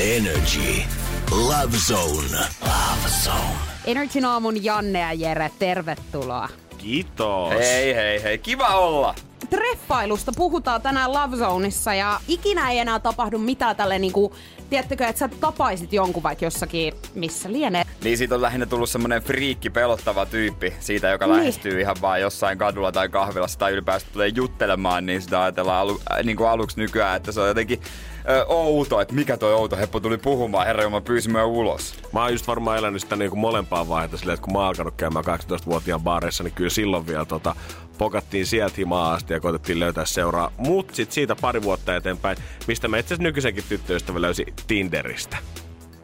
Energy. Love Zone. Love Zone. Energin aamun Janne ja Jere, tervetuloa. Kiitos. Hei, hei, hei. Kiva olla. Treffailusta puhutaan tänään Love Zoneissa ja ikinä ei enää tapahdu mitään tälle niinku, tiedättekö, että sä tapaisit jonkun vaikka jossakin, missä lienee. Niin siitä on lähinnä tullut semmonen friikki, pelottava tyyppi siitä, joka Niin. lähestyy ihan vaan jossain kadulla tai kahvilassa tai ylipäänsä tulee juttelemaan, niin sitä ajatellaan alu, äh, niin kuin aluksi nykyään, että se on jotenkin ö, outo, että mikä toi outo heppo tuli puhumaan, herra Jumala pyysi mua ulos. Mä oon just varmaan elänyt sitä niin kuin molempaa vaihetta silleen, että kun mä oon alkanut käymään 18-vuotiaan baareissa, niin kyllä silloin vielä tota, pokattiin sieltä himaa asti ja koitettiin löytää seuraa. Mut sit siitä pari vuotta eteenpäin, mistä mä itse nykyisenkin tyttöystävä löysi Tinderistä.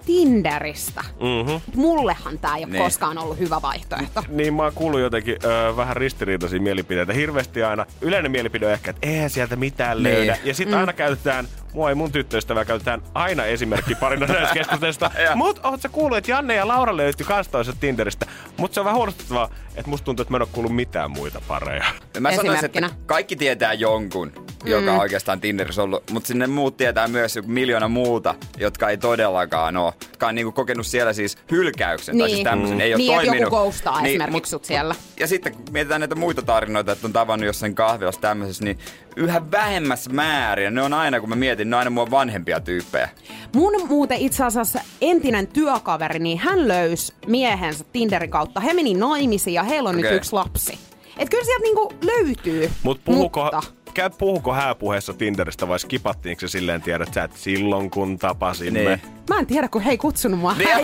Tinderistä. Mhm. Mullehan tää ei ole Niin. koskaan ollut hyvä vaihtoehto. Niin mä oon kuullut jotenkin ö, vähän ristiriitaisia mielipiteitä. Hirveästi aina, yleinen mielipide on ehkä, että eihän sieltä mitään Niin. löydä. Ja sitten aina käytetään, mua ei mun tyttöystävää käytetään aina esimerkki parina näistä keskustelusta. Ja. Mut oot sä kuullut, että Janne ja Laura löytyi kans toisesta Tinderistä. Mut se on vähän huolestuttavaa, että musta tuntuu, että mä en oo kuullut mitään muita pareja. Mä sanoisin, että kaikki tietää jonkun, joka on oikeastaan Tinderissä ollut, mutta sinne muut tietää myös joku miljoona muuta, jotka ei todellakaan ole, jotka on niinku kokenut siellä siis hylkäyksen tai Niin. siis tämmöisen, ei ole Niin, että joku toiminut. ghostaa esimerkiksi sut siellä. Ja sitten kun mietitään näitä muita tarinoita, että on tavannut jossain kahvilassa tämmöisessä, niin yhä vähemmässä määrin. Ne on aina, kun mä mietin, ne on aina mua vanhempia tyyppejä. Mun muuten itse asiassa entinen työkaveri, niin hän löysi miehensä Tinderin kautta. He meni naimisiin ja heillä on okay. nyt yksi lapsi. Et kyllä sieltä niinku löytyy. Mut puhuko, Mutta käy, puhuko hääpuheessa Tinderistä vai skipattiinko se silleen tiedät sä, että silloin kun tapasimme? Niin. mä en tiedä, kun he ei kutsunut mua. Niin,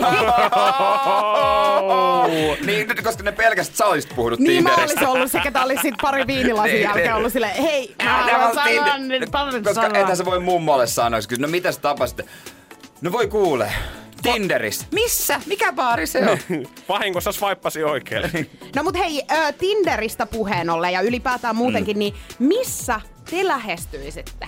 niin nyt, koska ne pelkästään sä olisit puhunut Niin mä Tinderistä. olisin ollut se, ketä oli sit pari viinilasin Niin, jälkeen niin. ollut silleen, hei, mä haluan sanoa nyt paljon Koska sanoa. ethän sä voi mummolle sanoa, no mitä sä tapasit? No voi kuule, Tinderissä. Missä? Mikä baari se on? Vahingossa swipppasi oikein. No mut hei, ö, Tinderistä puheen ollen ja ylipäätään muutenkin, mm. niin missä te lähestyisitte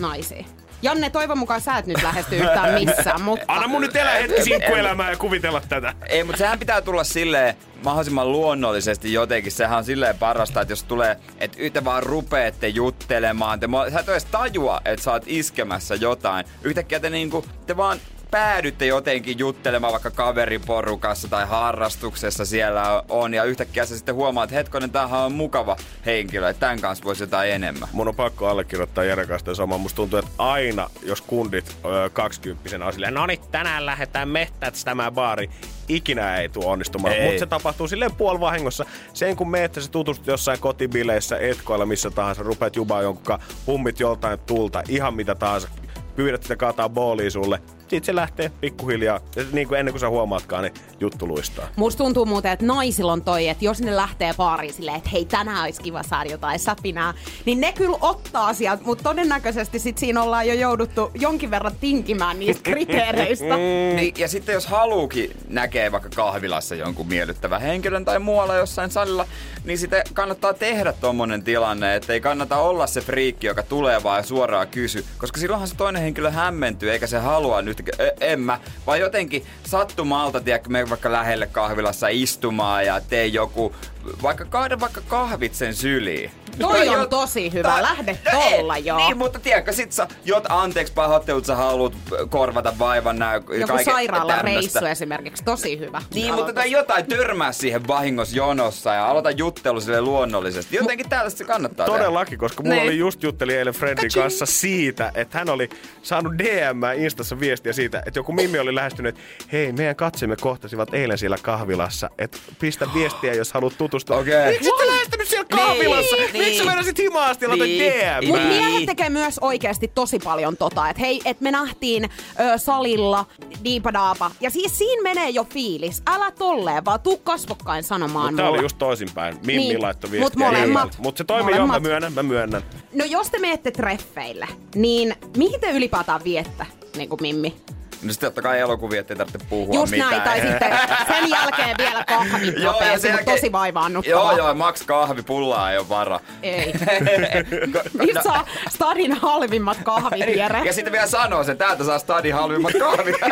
naisiin? Janne, toivon mukaan sä et nyt lähesty yhtään missään, mutta... Anna mun nyt elää hetki sinkkuelämää ja kuvitella tätä. Ei, mutta sehän pitää tulla silleen mahdollisimman luonnollisesti jotenkin. Sehän on silleen parasta, että jos tulee, että yhtä vaan rupeette juttelemaan. Te, sä et edes tajua, että sä oot iskemässä jotain. Yhtäkkiä te niinku, te vaan päädytte jotenkin juttelemaan vaikka kaveriporukassa tai harrastuksessa siellä on ja yhtäkkiä sä sitten huomaat, että hetkonen, tämähän on mukava henkilö, että tämän kanssa voisi jotain enemmän. Mun on pakko allekirjoittaa Jere kanssa sama. Musta tuntuu, että aina, jos kundit öö, kaksikymppisenä on silleen, no niin, tänään lähdetään mettästämään baari, ikinä ei tule onnistumaan. Mutta se tapahtuu silleen puolivahingossa. Sen kun meet, sä tutustut jossain kotibileissä, etkoilla, missä tahansa, rupeat jubaa jonkun pummit joltain tulta, ihan mitä tahansa, pyydät sitä kaataa booliin sulle. Sitten se lähtee pikkuhiljaa. Ja niin kuin ennen kuin sä huomaatkaan, niin juttu luistaa. Musta tuntuu muuten, että naisilla on toi, että jos ne lähtee baariin silleen, että hei tänään olisi kiva saada jotain säpinää, niin ne kyllä ottaa sieltä, mutta todennäköisesti sit siinä ollaan jo jouduttu jonkin verran tinkimään niistä kriteereistä. Niin, ja sitten jos haluukin näkee vaikka kahvilassa jonkun miellyttävän henkilön tai muualla jossain salilla, niin sitten kannattaa tehdä tommonen tilanne, että ei kannata olla se friikki, joka tulee vaan suoraan kysy. Koska silloinhan se toinen henkilö hämmentyy, eikä se halua nyt, "Ö, en mä, vaan jotenkin sattumalta, tiedätkö, me vaikka lähelle kahvilassa istumaan ja tee joku, vaikka kaada vaikka kahvit sen syliin. Toi on tosi hyvä. tai- Lähde No ei, tolla, joo. Niin, mutta tiedätkö, sit sä, jot anteeksi pahoittelut, sä haluat korvata vaivan nää Joku kaiken sairaalan tämmöstä. reissu esimerkiksi, tosi hyvä. Niin, mutta aloitus. tai jotain törmää siihen vahingossa jonossa ja aloita juttelu sille luonnollisesti. Jotenkin tällaista se kannattaa Todellakin, koska mulla Niin. oli just jutteli eilen Friendin kanssa siitä, että hän oli saanut DM Instassa viestiä siitä, että joku Mimmi oli lähestynyt, että hei, meidän katsemme kohtasivat eilen siellä kahvilassa, että pistä viestiä, jos haluat tutustua. Okei. Miksi et lähestynyt siellä kahvilassa? Niin, sä niin. Menisit himaa asti ja laitat Niin. DM? Mut Niin. miehet tekee myös oikeasti tosi paljon tota, että hei, että me nähtiin ö, salilla diipadaapa. Ja siis siinä menee jo fiilis. Älä tolleen, vaan tuu kasvokkain sanomaan Mutta tää oli just toisinpäin. Mimmi Niin. laittoi Mut viestiä. molemmat. Mutta se toimi jo, mä myönnän, mä myönnän. No jos te menette treffeille, niin mihin te ylipäätään viettä, niin kuin Mimmi? No sitten totta kai elokuvia, ettei tarvitse puhua Just mitään. näin, tai sitten sen jälkeen vielä kahvit Joo, ja sen mutta jälkeen- tosi vaivaannuttavaa. Joo, joo, maks kahvi, pullaa ei ole vara. Ei. No- saa stadin halvimmat kahvit, Jere? Ja sitten vielä sanoo sen, täältä saa stadin halvimmat kahvit.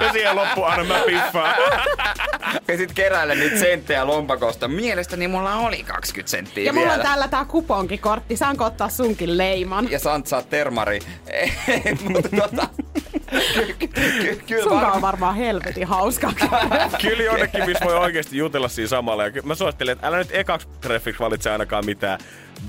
Ja siihen loppu aina mä piffaan. ja sitten keräilen niitä senttejä lompakosta. Mielestäni mulla oli 20 senttiä Ja mulla vielä. on täällä tää kuponkikortti, saanko ottaa sunkin leiman? Ja Sant saa termari. Mutta tota, Ky- kyllä Sunkaan on varmaan. varmaan helvetin hauskaa. Kyllä jonnekin, missä voi oikeasti jutella siinä samalla. Ja ky- mä suosittelen, että älä nyt ekaksi treffiksi valitse ainakaan mitään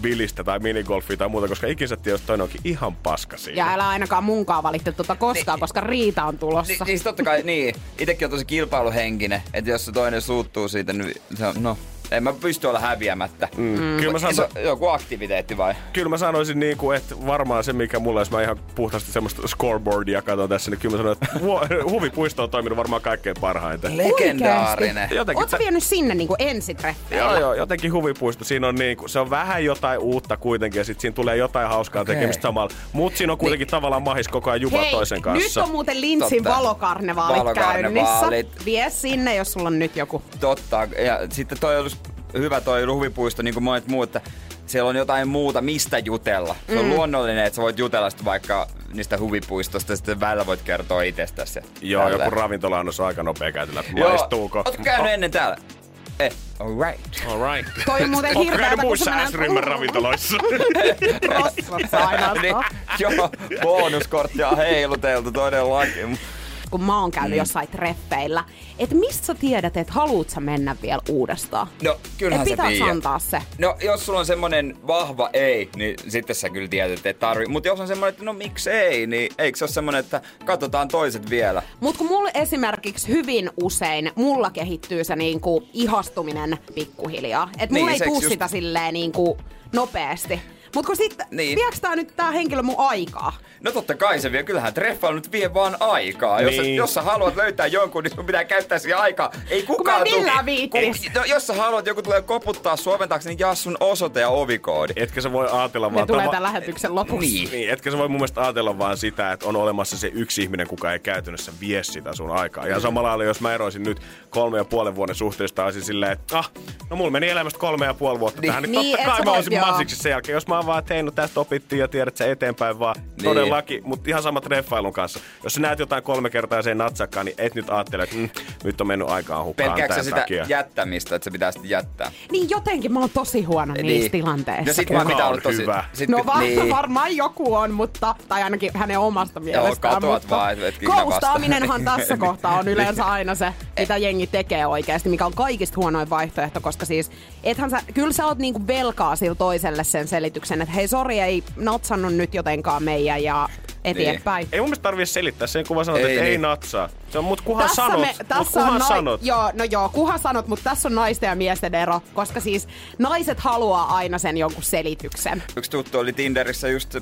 bilistä tai minigolfia tai muuta, koska ikinä tiedät, jos toinen onkin ihan paska siinä. Ja älä ainakaan munkaan valitte tuota koskaan, Niin. koska riita on tulossa. Ni, niin totta kai, niin. Itekin on tosi kilpailuhenkinen, että jos se toinen suuttuu siitä, niin se on, no, en mä pysty olla häviämättä. Mm. Kyllä, mä Se sanon, on joku aktiviteetti vai? kyllä mä sanoisin, niin kuin, että varmaan se, mikä mulla, jos mä ihan puhtaasti semmoista scoreboardia katson tässä, niin kyllä mä sanon, että hu- huvipuisto on toiminut varmaan kaikkein parhaiten. Legendaarinen. Jotenkin Oot sä se- vienyt sinne niinku ensitreffeillä? Joo, joo, jotenkin huvipuisto. Siinä on niinku, se on vähän jotain uutta kuitenkin ja sitten siinä tulee jotain hauskaa Okei. tekemistä samalla. Mut siinä on kuitenkin tavallaan mahis koko ajan jupa Hei, toisen kanssa. nyt on muuten Linssin Totta. valokarnevaalit, Valokarnevaalit. käynnissä. Vie sinne, jos sulla on nyt joku. Totta. Ja sitten toi olisi hyvä toi huvipuisto, niin kuin monet muut, että siellä on jotain muuta, mistä jutella. Se on luonnollinen, että sä voit jutella sitten vaikka niistä huvipuistosta, ja sitten välillä voit kertoa itsestäsi. Joo, tällä. joku ravintola on aika nopea käytellä. Maistuuko? Ootko käynyt ennen täällä? Eh, alright. All right. Toi on muuten käynyt kun muissa sä menet- S-ryhmän ravintoloissa? Rosvossa ainoastaan. niin, joo, bonuskorttia on heiluteltu todellakin. Kun mä oon käynyt mm. jossain treffeillä. Että mistä sä tiedät, että haluut sä mennä vielä uudestaan? No, kyllähän Et sä tiedät. antaa se. No, jos sulla on semmonen vahva ei, niin sitten sä kyllä tiedät, että et tarvi. Mutta jos on semmonen, että no miksi ei, niin eikö se ole semmonen, että katsotaan toiset vielä? Mutta kun mulla esimerkiksi hyvin usein, mulla kehittyy se niinku ihastuminen pikkuhiljaa. Että mulla Niin, ei tuu just- sitä silleen niinku nopeasti. Mutta kun sitten, Niin. niin. viekö tää nyt tää henkilö mun aikaa? No totta kai se vie, kyllähän treffailu nyt vie vaan aikaa. Jos, sä, Niin. jos sä haluat löytää jonkun, niin sun pitää käyttää siihen aikaa. Ei kukaan mä en tuu-. Kun- no, jos sä haluat, että joku tulee koputtaa sua taakse, niin jaa sun osoite ja ovikoodi. Etkä sä voi ajatella Ne vaan... tulee tava- tämän lähetyksen lopuksi. Niin. Niin, etkä sä voi mun mielestä ajatella vaan sitä, että on olemassa se yksi ihminen, kuka ei käytännössä vie sitä sun aikaa. Ja samalla lailla, jos mä eroisin nyt kolme ja puolen vuoden suhteesta, olisin silleen, että ah, no mulla meni elämästä kolme ja puoli vuotta Niin. tähän, niin, Niin, totta et kai mä olisin masiksi sen jälkeen. Jos mä oon vaan, että hei, no tästä opittiin ja tiedät sä eteenpäin vaan, Niin. todellakin. Mutta ihan sama treffailun kanssa. Jos sä näet jotain kolme kertaa ja se ei natsakkaan, niin et nyt ajattele, että mm, nyt on mennyt aikaa hukkaan Pelkääksä sitä takia. jättämistä, että se pitää sitten jättää? Niin jotenkin mä oon tosi huono niin. niissä tilanteissa. No sit Kuka vaan pitää on olla tosi... hyvä? Sit, No va- niin. varmaan joku on, mutta, tai ainakin hänen omasta mielestään. katoat mutta vaan, et-. Koustaaminenhan tässä kohtaa on yleensä aina se, mitä jengi tekee oikeasti, mikä on kaikista huonoin vaihtoehto, koska siis, ethän sä, kyllä sä oot niinku velkaa sillä toiselle sen selityksen, että hei sori ei natsannut nyt jotenkaan meidän ja eteenpäin. Ei mun mielestä tarvitse selittää sen, kun vaan sanot, Ei että ei niin. natsaa. Se on, mut kunhan Tässä, sanot, me, mut tässä kunhan on nai- sanot. Joo, no joo, kuhan sanot, mutta tässä on naisten ja miesten ero, koska siis naiset haluaa aina sen jonkun selityksen. Yksi tuttu oli Tinderissä just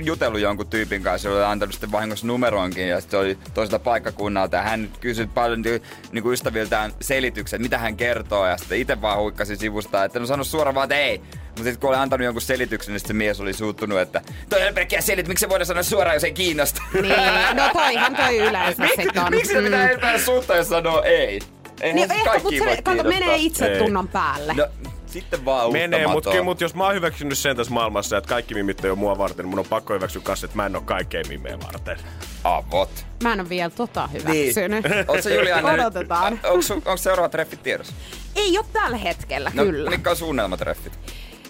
jutellut jonkun tyypin kanssa, jolle oli antanut sitten vahingossa numeroinkin ja sitten oli toiselta paikkakunnalta ja hän kysyi paljon niin, niin kuin ystäviltään selityksen, mitä hän kertoo ja sitten itse vaan huikkasi sivusta, että no sano suoraan vaan, että ei. Mutta sitten kun oli antanut jonkun selityksen, niin sitten se mies oli suuttunut, että toi on pelkkiä selit, miksi se voidaan sanoa suoraan, jos ei kiinnosta. Niin, no toihan toi yleensä sit on. miksi se pitää Mm. epäillä suuttaa, jos sanoo ei? Eihän Niin se ehkä, mutta voi se kato, menee itse Ei. tunnon päälle. No, sitten vaan Menee, mutta mut jos mä oon hyväksynyt sen tässä maailmassa, että kaikki mimit ei ole mua varten, niin mun on pakko hyväksyä kanssa, että mä en oo kaikkea mimejä varten. Avot. Mä en ole vielä tota hyväksynyt. Oletko Niin. Juliana nyt- Odotetaan. Onko, onko seuraavat treffit tiedossa? Ei ole tällä hetkellä, No, kyllä. mitkä on suunnelmatreffit?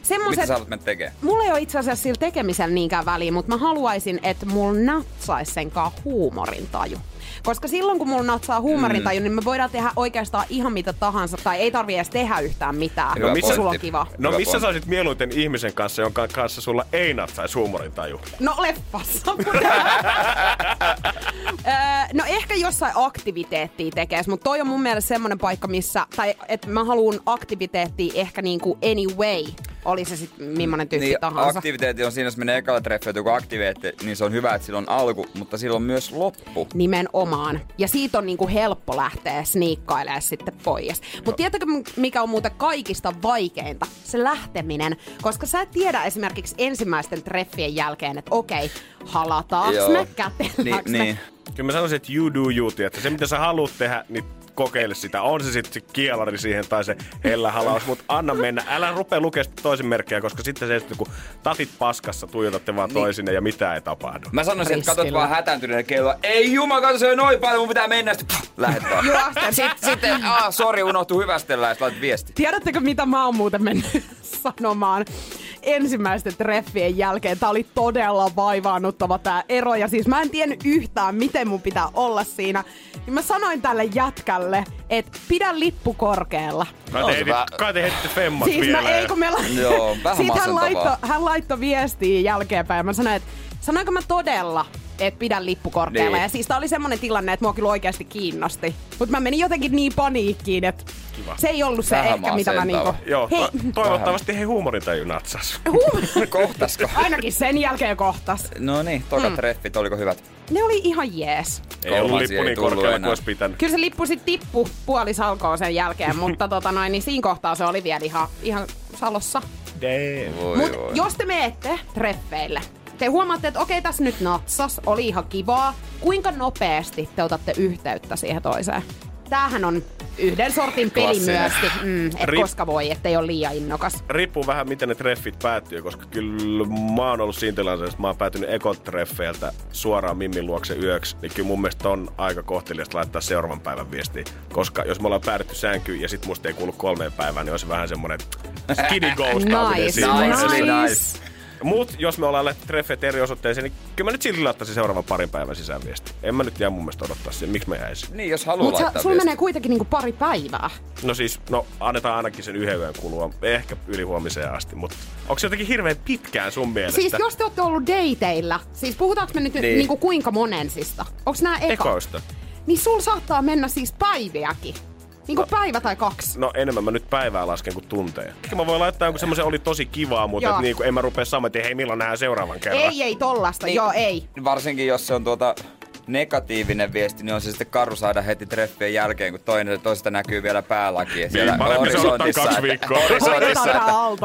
Mitä Semmoset, sä haluat mennä tekemään? mulla ei ole itse asiassa sillä tekemisellä niinkään väliä, mutta mä haluaisin, että mulla natsaisi senkaan huumorintaju. Koska silloin kun mulla natsaa huumorintaju, mm. niin me voidaan tehdä oikeastaan ihan mitä tahansa, tai ei tarvi edes tehdä yhtään mitään. Hyvä missä sulla on kiva? No Hyvä missä pointti. olisit mieluiten ihmisen kanssa, jonka kanssa sulla ei natsaisi huumorintaju? No leffassa. No ehkä jossain aktiviteettia tekes, mutta toi on mun mielestä semmonen paikka, missä, tai että mä haluan aktiviteettia ehkä niinku anyway, oli se sitten millainen tyyppi Niin, tahansa. aktiviteetti on siinä, jos menee ekalla treffillä joku aktiviteetti, niin se on hyvä, että sillä on alku, mutta sillä on myös loppu. Nimenomaan. Ja siitä on niinku helppo lähteä sniikkailemaan sitten pois. Mutta tiedätkö, mikä on muuten kaikista vaikeinta? Se lähteminen. Koska sä et tiedä esimerkiksi ensimmäisten treffien jälkeen, että okei, halataanko me, kätelläänkö Niin, me? niin. Kyllä mä sanoisin, että you do you, että se mitä sä haluat tehdä, niin kokeile sitä. On se sitten se kielari siihen tai se hellähalaus, mutta anna mennä. Älä rupea lukemaan toisen merkkejä, koska sitten se, kun tatit paskassa, tuijotatte vaan toisinne ja mitään ei tapahdu. Mä sanoisin, että Riskillä. vaan hätääntyneenä kelloa. Ei jumala, kato se on noin paljon, mun pitää mennä. Sitten pff, lähet vaan. Juosten. Sitten, sitten ah, sori, unohtuu hyvästellä ja sitten viesti. Tiedättekö, mitä mä oon muuten mennyt sanomaan? Ensimmäisten treffien jälkeen tää oli todella vaivaannuttava tää ero. Ja siis mä en tiennyt yhtään, miten mun pitää olla siinä. Niin mä sanoin tälle jätkälle, että pidä lippu korkealla. Kai te, vä- kai te femmat Siis vielä. mä, ei kun meillä... Joo, vähän Sitten hän laittoi, hän laittoi viestiä jälkeenpäin ja mä sanoin, että sanoinko mä todella, että pidän lippu korkealla. Niin. Ja siis tää oli semmonen tilanne, että mua kyllä oikeasti kiinnosti. Mutta mä menin jotenkin niin paniikkiin, että Kiva. se ei ollut se Vähän ehkä, mitä mä niinku... Joo, Hei, to- toivottavasti he huumorintaju natsas. Kohtasko? ainakin sen jälkeen kohtas. No niin, tokat mm. treffit, oliko hyvät? Ne oli ihan jees. Ei ollut lippu niin korkealla kuin olisi pitänyt. Kyllä se lippu sit tippu puolisalkoon sen jälkeen, mutta tota noin, niin siinä kohtaa se oli vielä ihan, ihan salossa. Damn. Voi, Mut voi. jos te menette treffeille, te huomaatte, että okei, tässä nyt natsas, oli ihan kivaa. Kuinka nopeasti te otatte yhteyttä siihen toiseen? Tämähän on yhden sortin peli Klassinen. myöskin, mm, et Rip- koska voi, ettei ole liian innokas. Riippuu vähän, miten ne treffit päättyy, koska kyllä mä oon ollut siinä tilanteessa, että mä oon päätynyt ekotreffeiltä suoraan Mimmin luokse yöksi, niin kyllä mun mielestä on aika kohteliasta laittaa seuraavan päivän viestiä. Koska jos me ollaan päädytty sänkyyn ja sit musta ei kuulu kolmeen päivään, niin on se vähän semmonen skinny Nice, vaiheessa. Nice, nice. nice. Mut jos me ollaan lähty treffeet eri osoitteeseen, niin kyllä mä nyt silti laittaisin seuraavan parin päivän sisään viesti. En mä nyt jää mun mielestä odottaa siihen. Miksi mä jäisin? Niin, jos haluaa Mutta laittaa sulla menee kuitenkin niinku pari päivää. No siis, no annetaan ainakin sen yhden yön kulua. Ehkä yli huomiseen asti, mutta onko se jotenkin hirveän pitkään sun mielestä? Siis jos te olette ollut dateilla, siis puhutaanko me nyt Niin. niin. niinku kuinka monensista? Onks nää eka? Ekoista. Niin sul saattaa mennä siis päiviäkin. Niinku no. päivä tai kaksi. No enemmän mä nyt päivää lasken kuin tunteja. Ehkä mä voin laittaa jonkun semmoisen oli tosi kivaa, mutta et niinku, en mä rupea saman, että hei milloin nähdään seuraavan kerran. Ei, ei tollasta. Niin. Joo, ei. Varsinkin jos se on tuota negatiivinen viesti, niin on se sitten karu saada heti treffien jälkeen, kun toinen, toisesta näkyy vielä päälaki. Ja siellä Niin, parempi se horisontissa, kaksi että- viikkoa. horisontissa, että,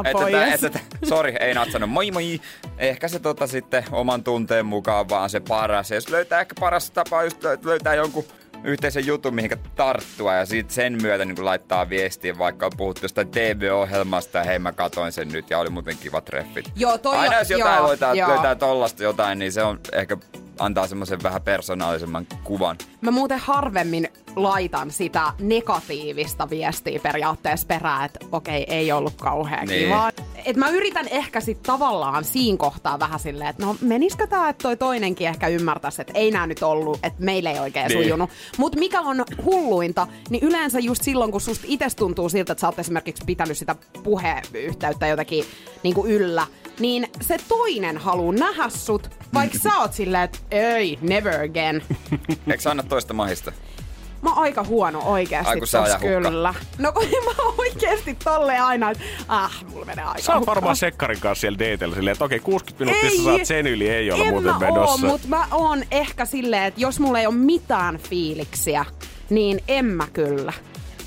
että, pois. että, että, sori, ei natsannut, moi moi. Ehkä se tota sitten oman tunteen mukaan vaan se paras. Ja jos löytää ehkä paras tapa just lö- löytää jonkun yhteisen jutun, mihinkä tarttua ja siitä sen myötä niin laittaa viestiä, vaikka on puhuttu jostain TV-ohjelmasta ja hei mä katoin sen nyt ja oli muuten kiva treffit. Joo, toi Aina jos jotain joo, löytää, joo. löytää tollasta jotain, niin se on ehkä antaa semmoisen vähän persoonallisemman kuvan. Mä muuten harvemmin laitan sitä negatiivista viestiä periaatteessa perään, että okei, ei ollut kauhean Niin. kivaa. Et mä yritän ehkä sit tavallaan siinä kohtaa vähän silleen, että no menisikö tää, että toi toinenkin ehkä ymmärtäisi, että ei nää nyt ollut, että meille ei oikein Niin. sujunut. Mutta mikä on hulluinta, niin yleensä just silloin, kun susta itse tuntuu siltä, että sä oot esimerkiksi pitänyt sitä puheyhteyttä jotenkin niin kuin yllä, niin se toinen haluu nähdä sut, vaikka sä oot silleen, että ei, never again. Eikö sä anna toista mahista? Mä oon aika huono oikeesti Ai, kun sä tossa kyllä. No kun mä oon oikeesti tolleen aina, että ah, mulla menee aika Sä oot varmaan sekkarin kanssa siellä dateilla silleen, että okei, 60 minuuttia Ei, sä saat sen yli, ei olla en muuten mä menossa. oo, mut mä oon ehkä silleen, että jos mulla ei ole mitään fiiliksiä, niin en mä kyllä.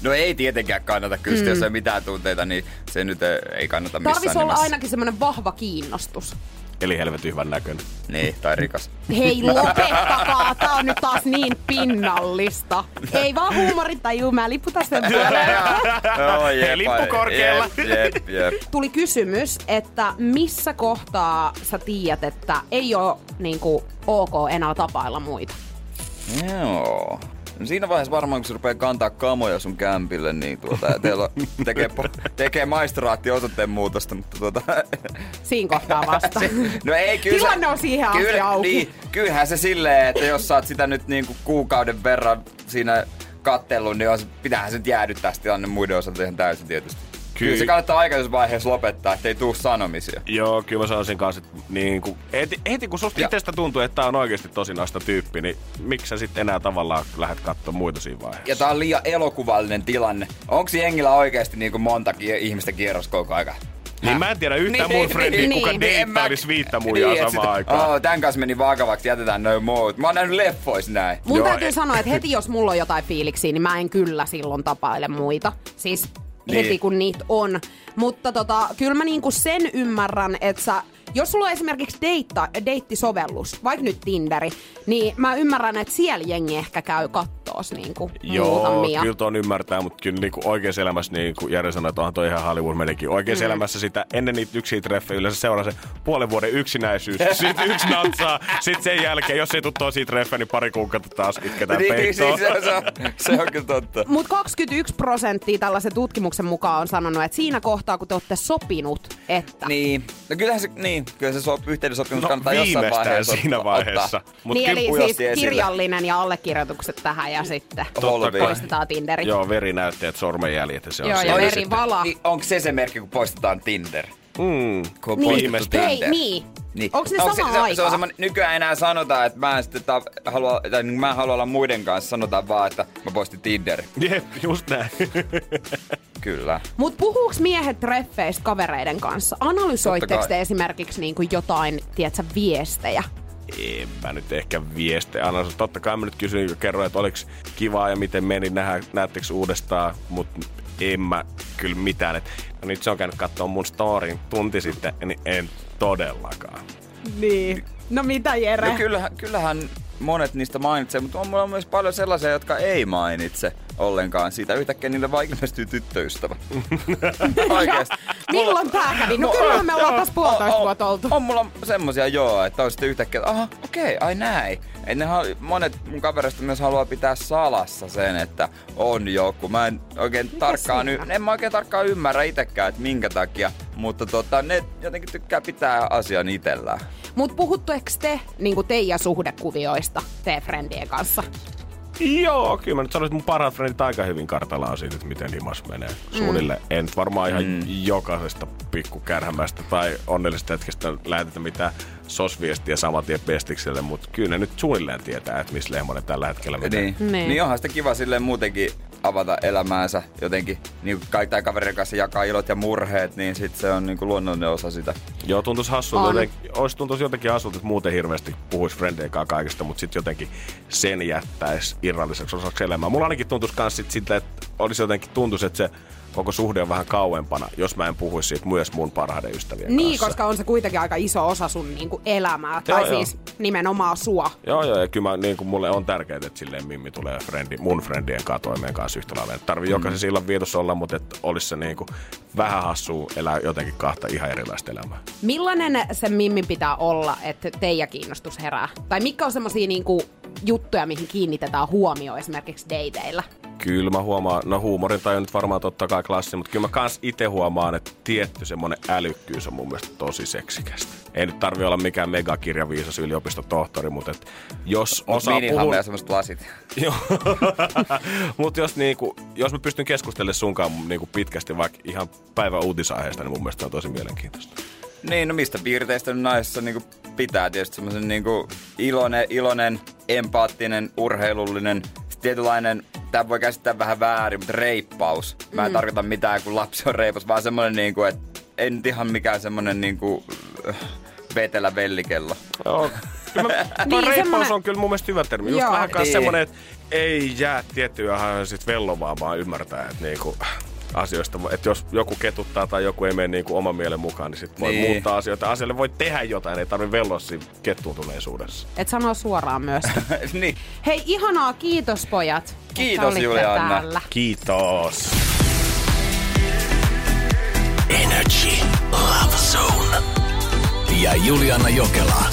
No ei tietenkään kannata kyllä, mm. jos ei mitään tunteita, niin se nyt ei- ei kannata missään Tarvis olla nimessä. ainakin semmonen vahva kiinnostus. Eli helvetin hyvän näköinen. Niin, tai rikas. Hei, lopettakaa! Tää on nyt taas niin pinnallista. Ei vaan huumorintaju, mä liputan sen puoleen. oh, Hei, lippu korkealla. Jep, jep, jep. Tuli kysymys, että missä kohtaa sä tiedät, että ei ole niinku, ok enää tapailla muita? Joo. No siinä vaiheessa varmaan, kun se rupeaa kantaa kamoja sun kämpille, niin tuota, ja teillä tekee, tekee maistraatti osoitteen muutosta, mutta tuota... Siinä kohtaa vasta. No ei, kyllä Tilanne se, on siihen asti kyllä, auki. Niin, kyllähän se silleen, että jos sä oot sitä nyt niinku kuukauden verran siinä kattellut, niin on, se- pitäähän se nyt jäädyttää se tilanne muiden osalta ihan täysin tietysti. Kyllä, Kyllä. se kannattaa aikaisessa vaiheessa lopettaa, ettei tuu sanomisia. Joo, kyllä mä sanoisin kanssa, että niin kuin, heti, heti kun susta Ja- itsestä tuntuu, että tää on oikeasti tosi nasta tyyppi, niin miksi sä sitten enää tavallaan lähdet katsomaan muita siinä vaiheessa? Ja tää on liian elokuvallinen tilanne. Onks jengillä oikeasti niinku monta ihmistä kierros koko aika? Niin mä en tiedä yhtään Niin, mun frendiä, niin, kuka niin. deittailisi viittä muijaa et samaan sitä- aikaan. Oh, tän kanssa meni vakavaksi, jätetään noin muut. Mä oon nähnyt leffois näin. Mun Joo, täytyy ei- sanoa, että heti jos mulla on jotain fiiliksiä, niin mä en kyllä silloin tapaile muita. Siis Niin. heti kun niitä on. Mutta tota, kyllä mä niinku sen ymmärrän, että sä Jos sulla on esimerkiksi deitta, deittisovellus, vaikka nyt Tinderi, niin mä ymmärrän, että siellä jengi ehkä käy kattoos niinku Joo, muutamia. kyllä tuon ymmärtää, mutta kyllä niinku oikeassa elämässä, niin kuin Jere sanoi, että onhan toi ihan Hollywood menikin. Oikeassa mm. elämässä sitä, ennen niitä yksiä treffejä yleensä seuraa se puolen vuoden yksinäisyys. Sitten yksi natsaa, sitten sen jälkeen, jos ei tule tosi treffejä, niin pari kuukautta taas itketään Niin, niin, peittoon. se, se, on, se on kyllä totta. Mutta 21 prosenttia tällaisen tutkimuksen mukaan on sanonut, että siinä kohtaa, kun te olette sopinut, että... Niin, no kyllähän se, niin, kyllä se sop, yhteinen sopimus No kannattaa jossain vaiheessa siinä ottaa. vaiheessa. Mut niin, kyllä eli siis esille. kirjallinen ja allekirjoitukset tähän ja sitten Holvi. poistetaan Tinderi. Joo, verinäytteet, sormenjäljet ja se on Joo, ja siellä veri sitten. vala. Niin, onko se se merkki, kun poistetaan Tinder? Mm. Kun on Niin, poistettu hei, niin. Niin. Onko ne Onko sama se, se, aika? se on semmoinen, nykyään enää sanotaan, että mä en sitten ta, halua, tai niin mä en halua olla muiden kanssa, sanotaan vaan, että mä poistin Tinder. Jep, just näin. Kyllä. Mutta puhuuks miehet treffeistä kavereiden kanssa? Analysoitteko te esimerkiksi niinku jotain, tiedätkö, viestejä? en mä nyt ehkä viestejä anna. Totta kai mä nyt kysyin ja kerroin, että oliko kivaa ja miten meni, Nähdään, näettekö uudestaan, mutta en mä kyllä mitään. Et, no nyt se on käynyt katsoa mun storin tunti sitten, niin en todellakaan. Niin. No mitä Jere? No kyllähän, kyllähän monet niistä mainitsee, mutta on mulla myös paljon sellaisia, jotka ei mainitse ollenkaan siitä. Yhtäkkiä niille vaan ilmestyy tyttöystävä. Oikeesti. Milloin tää kävi? No kyllähän me ollaan tässä puolitoista vuotta oltu. On mulla semmosia joo, että on sitten yhtäkkiä, että aha, okei, ai näin. Et ne monet mun kavereista myös haluaa pitää salassa sen, että on joku. Mä en oikein tarkkaan, y- en mä oikein tarkkaan ymmärrä itekään, että minkä takia, mutta tota, ne jotenkin tykkää pitää asian itellään. Mut puhuttueko te niinku teidän suhdekuvioista te friendien kanssa? Joo, kyllä mä nyt sanoisin, että mun parhaat frendit aika hyvin kartallaan siitä, että miten himas menee. Suunnilleen. Mm. En varmaan ihan mm. jokaisesta pikkukärhämästä tai onnellisesta hetkestä lähetetä mitään sosviestiä saman tien pestikselle, mutta kyllä ne nyt suunnilleen tietää, että missä Lehmonen tällä hetkellä menee. Niin. Niin. niin. niin onhan sitä kiva silleen muutenkin avata elämäänsä jotenkin, niin kuin kaikki kaverin kanssa jakaa ilot ja murheet, niin sit se on niin kuin luonnollinen osa sitä. Joo, tuntuisi hassulta. Jotenkin, olisi tuntuisi jotenkin hassulta, että muuten hirveästi puhuisi frendien kanssa kaikesta, mutta sitten jotenkin sen jättäisi irralliseksi osaksi elämää. Mulla ainakin tuntuisi myös sit siltä, että olisi jotenkin tuntuisi, että se koko suhde on vähän kauempana, jos mä en puhuisi siitä myös mun parhaiden ystävien Niin, kanssa. koska on se kuitenkin aika iso osa sun niinku elämää. Tai Joo, joo. siis nimenomaan sua. Joo, joo, ja kyllä mä, niin kuin mulle on tärkeää, että silleen Mimmi tulee frendi, mun friendien kanssa toimeen kanssa yhtä lailla. Et Tarvii mm. jokaisen illan viitossa olla, mutta että olisi se niin kuin vähän hassua elää jotenkin kahta ihan erilaista elämää. Millainen se Mimmin pitää olla, että teidän kiinnostus herää? Tai mitkä on semmosia niinku juttuja, mihin kiinnitetään huomioon esimerkiksi dateilla? Kyllä mä huomaan, no huumorin tai on nyt varmaan totta kai klassi, mutta kyllä mä kans itse huomaan, että tietty semmonen älykkyys on mun mielestä tosi seksikästä. Ei nyt tarvi olla mikään megakirjaviisas yliopistotohtori, mutta et jos osaa Minihamme puhua... ja semmoset lasit. Joo. Mutta jos, niinku, jos mä pystyn keskustelemaan sunkaan niinku pitkästi vaikka ihan päivän uutisaiheesta, niin mun mielestä on tosi mielenkiintoista. Niin, no mistä piirteistä naisessa niinku pitää tietysti semmoisen niinku iloinen, iloinen, empaattinen, urheilullinen, tietynlainen, tämä voi käsittää vähän väärin, mutta reippaus. Mä en tarkoita mitään, kun lapsi on reipas, vaan semmoinen niinku, että ei nyt ihan mikään semmoinen niinku äh, vetelä vellikello. Joo. Kyllä mä, Niin, reippaus semmonen- on kyllä mun mielestä hyvä termi. Just Joo. vähän Niin. semmonen, että ei jää tiettyjä ihan sit vellovaa, vaan ymmärtää, että niinku, asioista, että jos joku ketuttaa tai joku ei mene niinku oman mielen mukaan, niin sit voi Niin. muuttaa asioita. Asialle voi tehdä jotain, ei tarvi velloa siinä kettuuntuneisuudessa. Et sanoa suoraan myös. niin, Hei, ihanaa, kiitos pojat. Kiitos, Juliana. Täällä. Kiitos. Energy Love Zone. Ja Juliana Jokela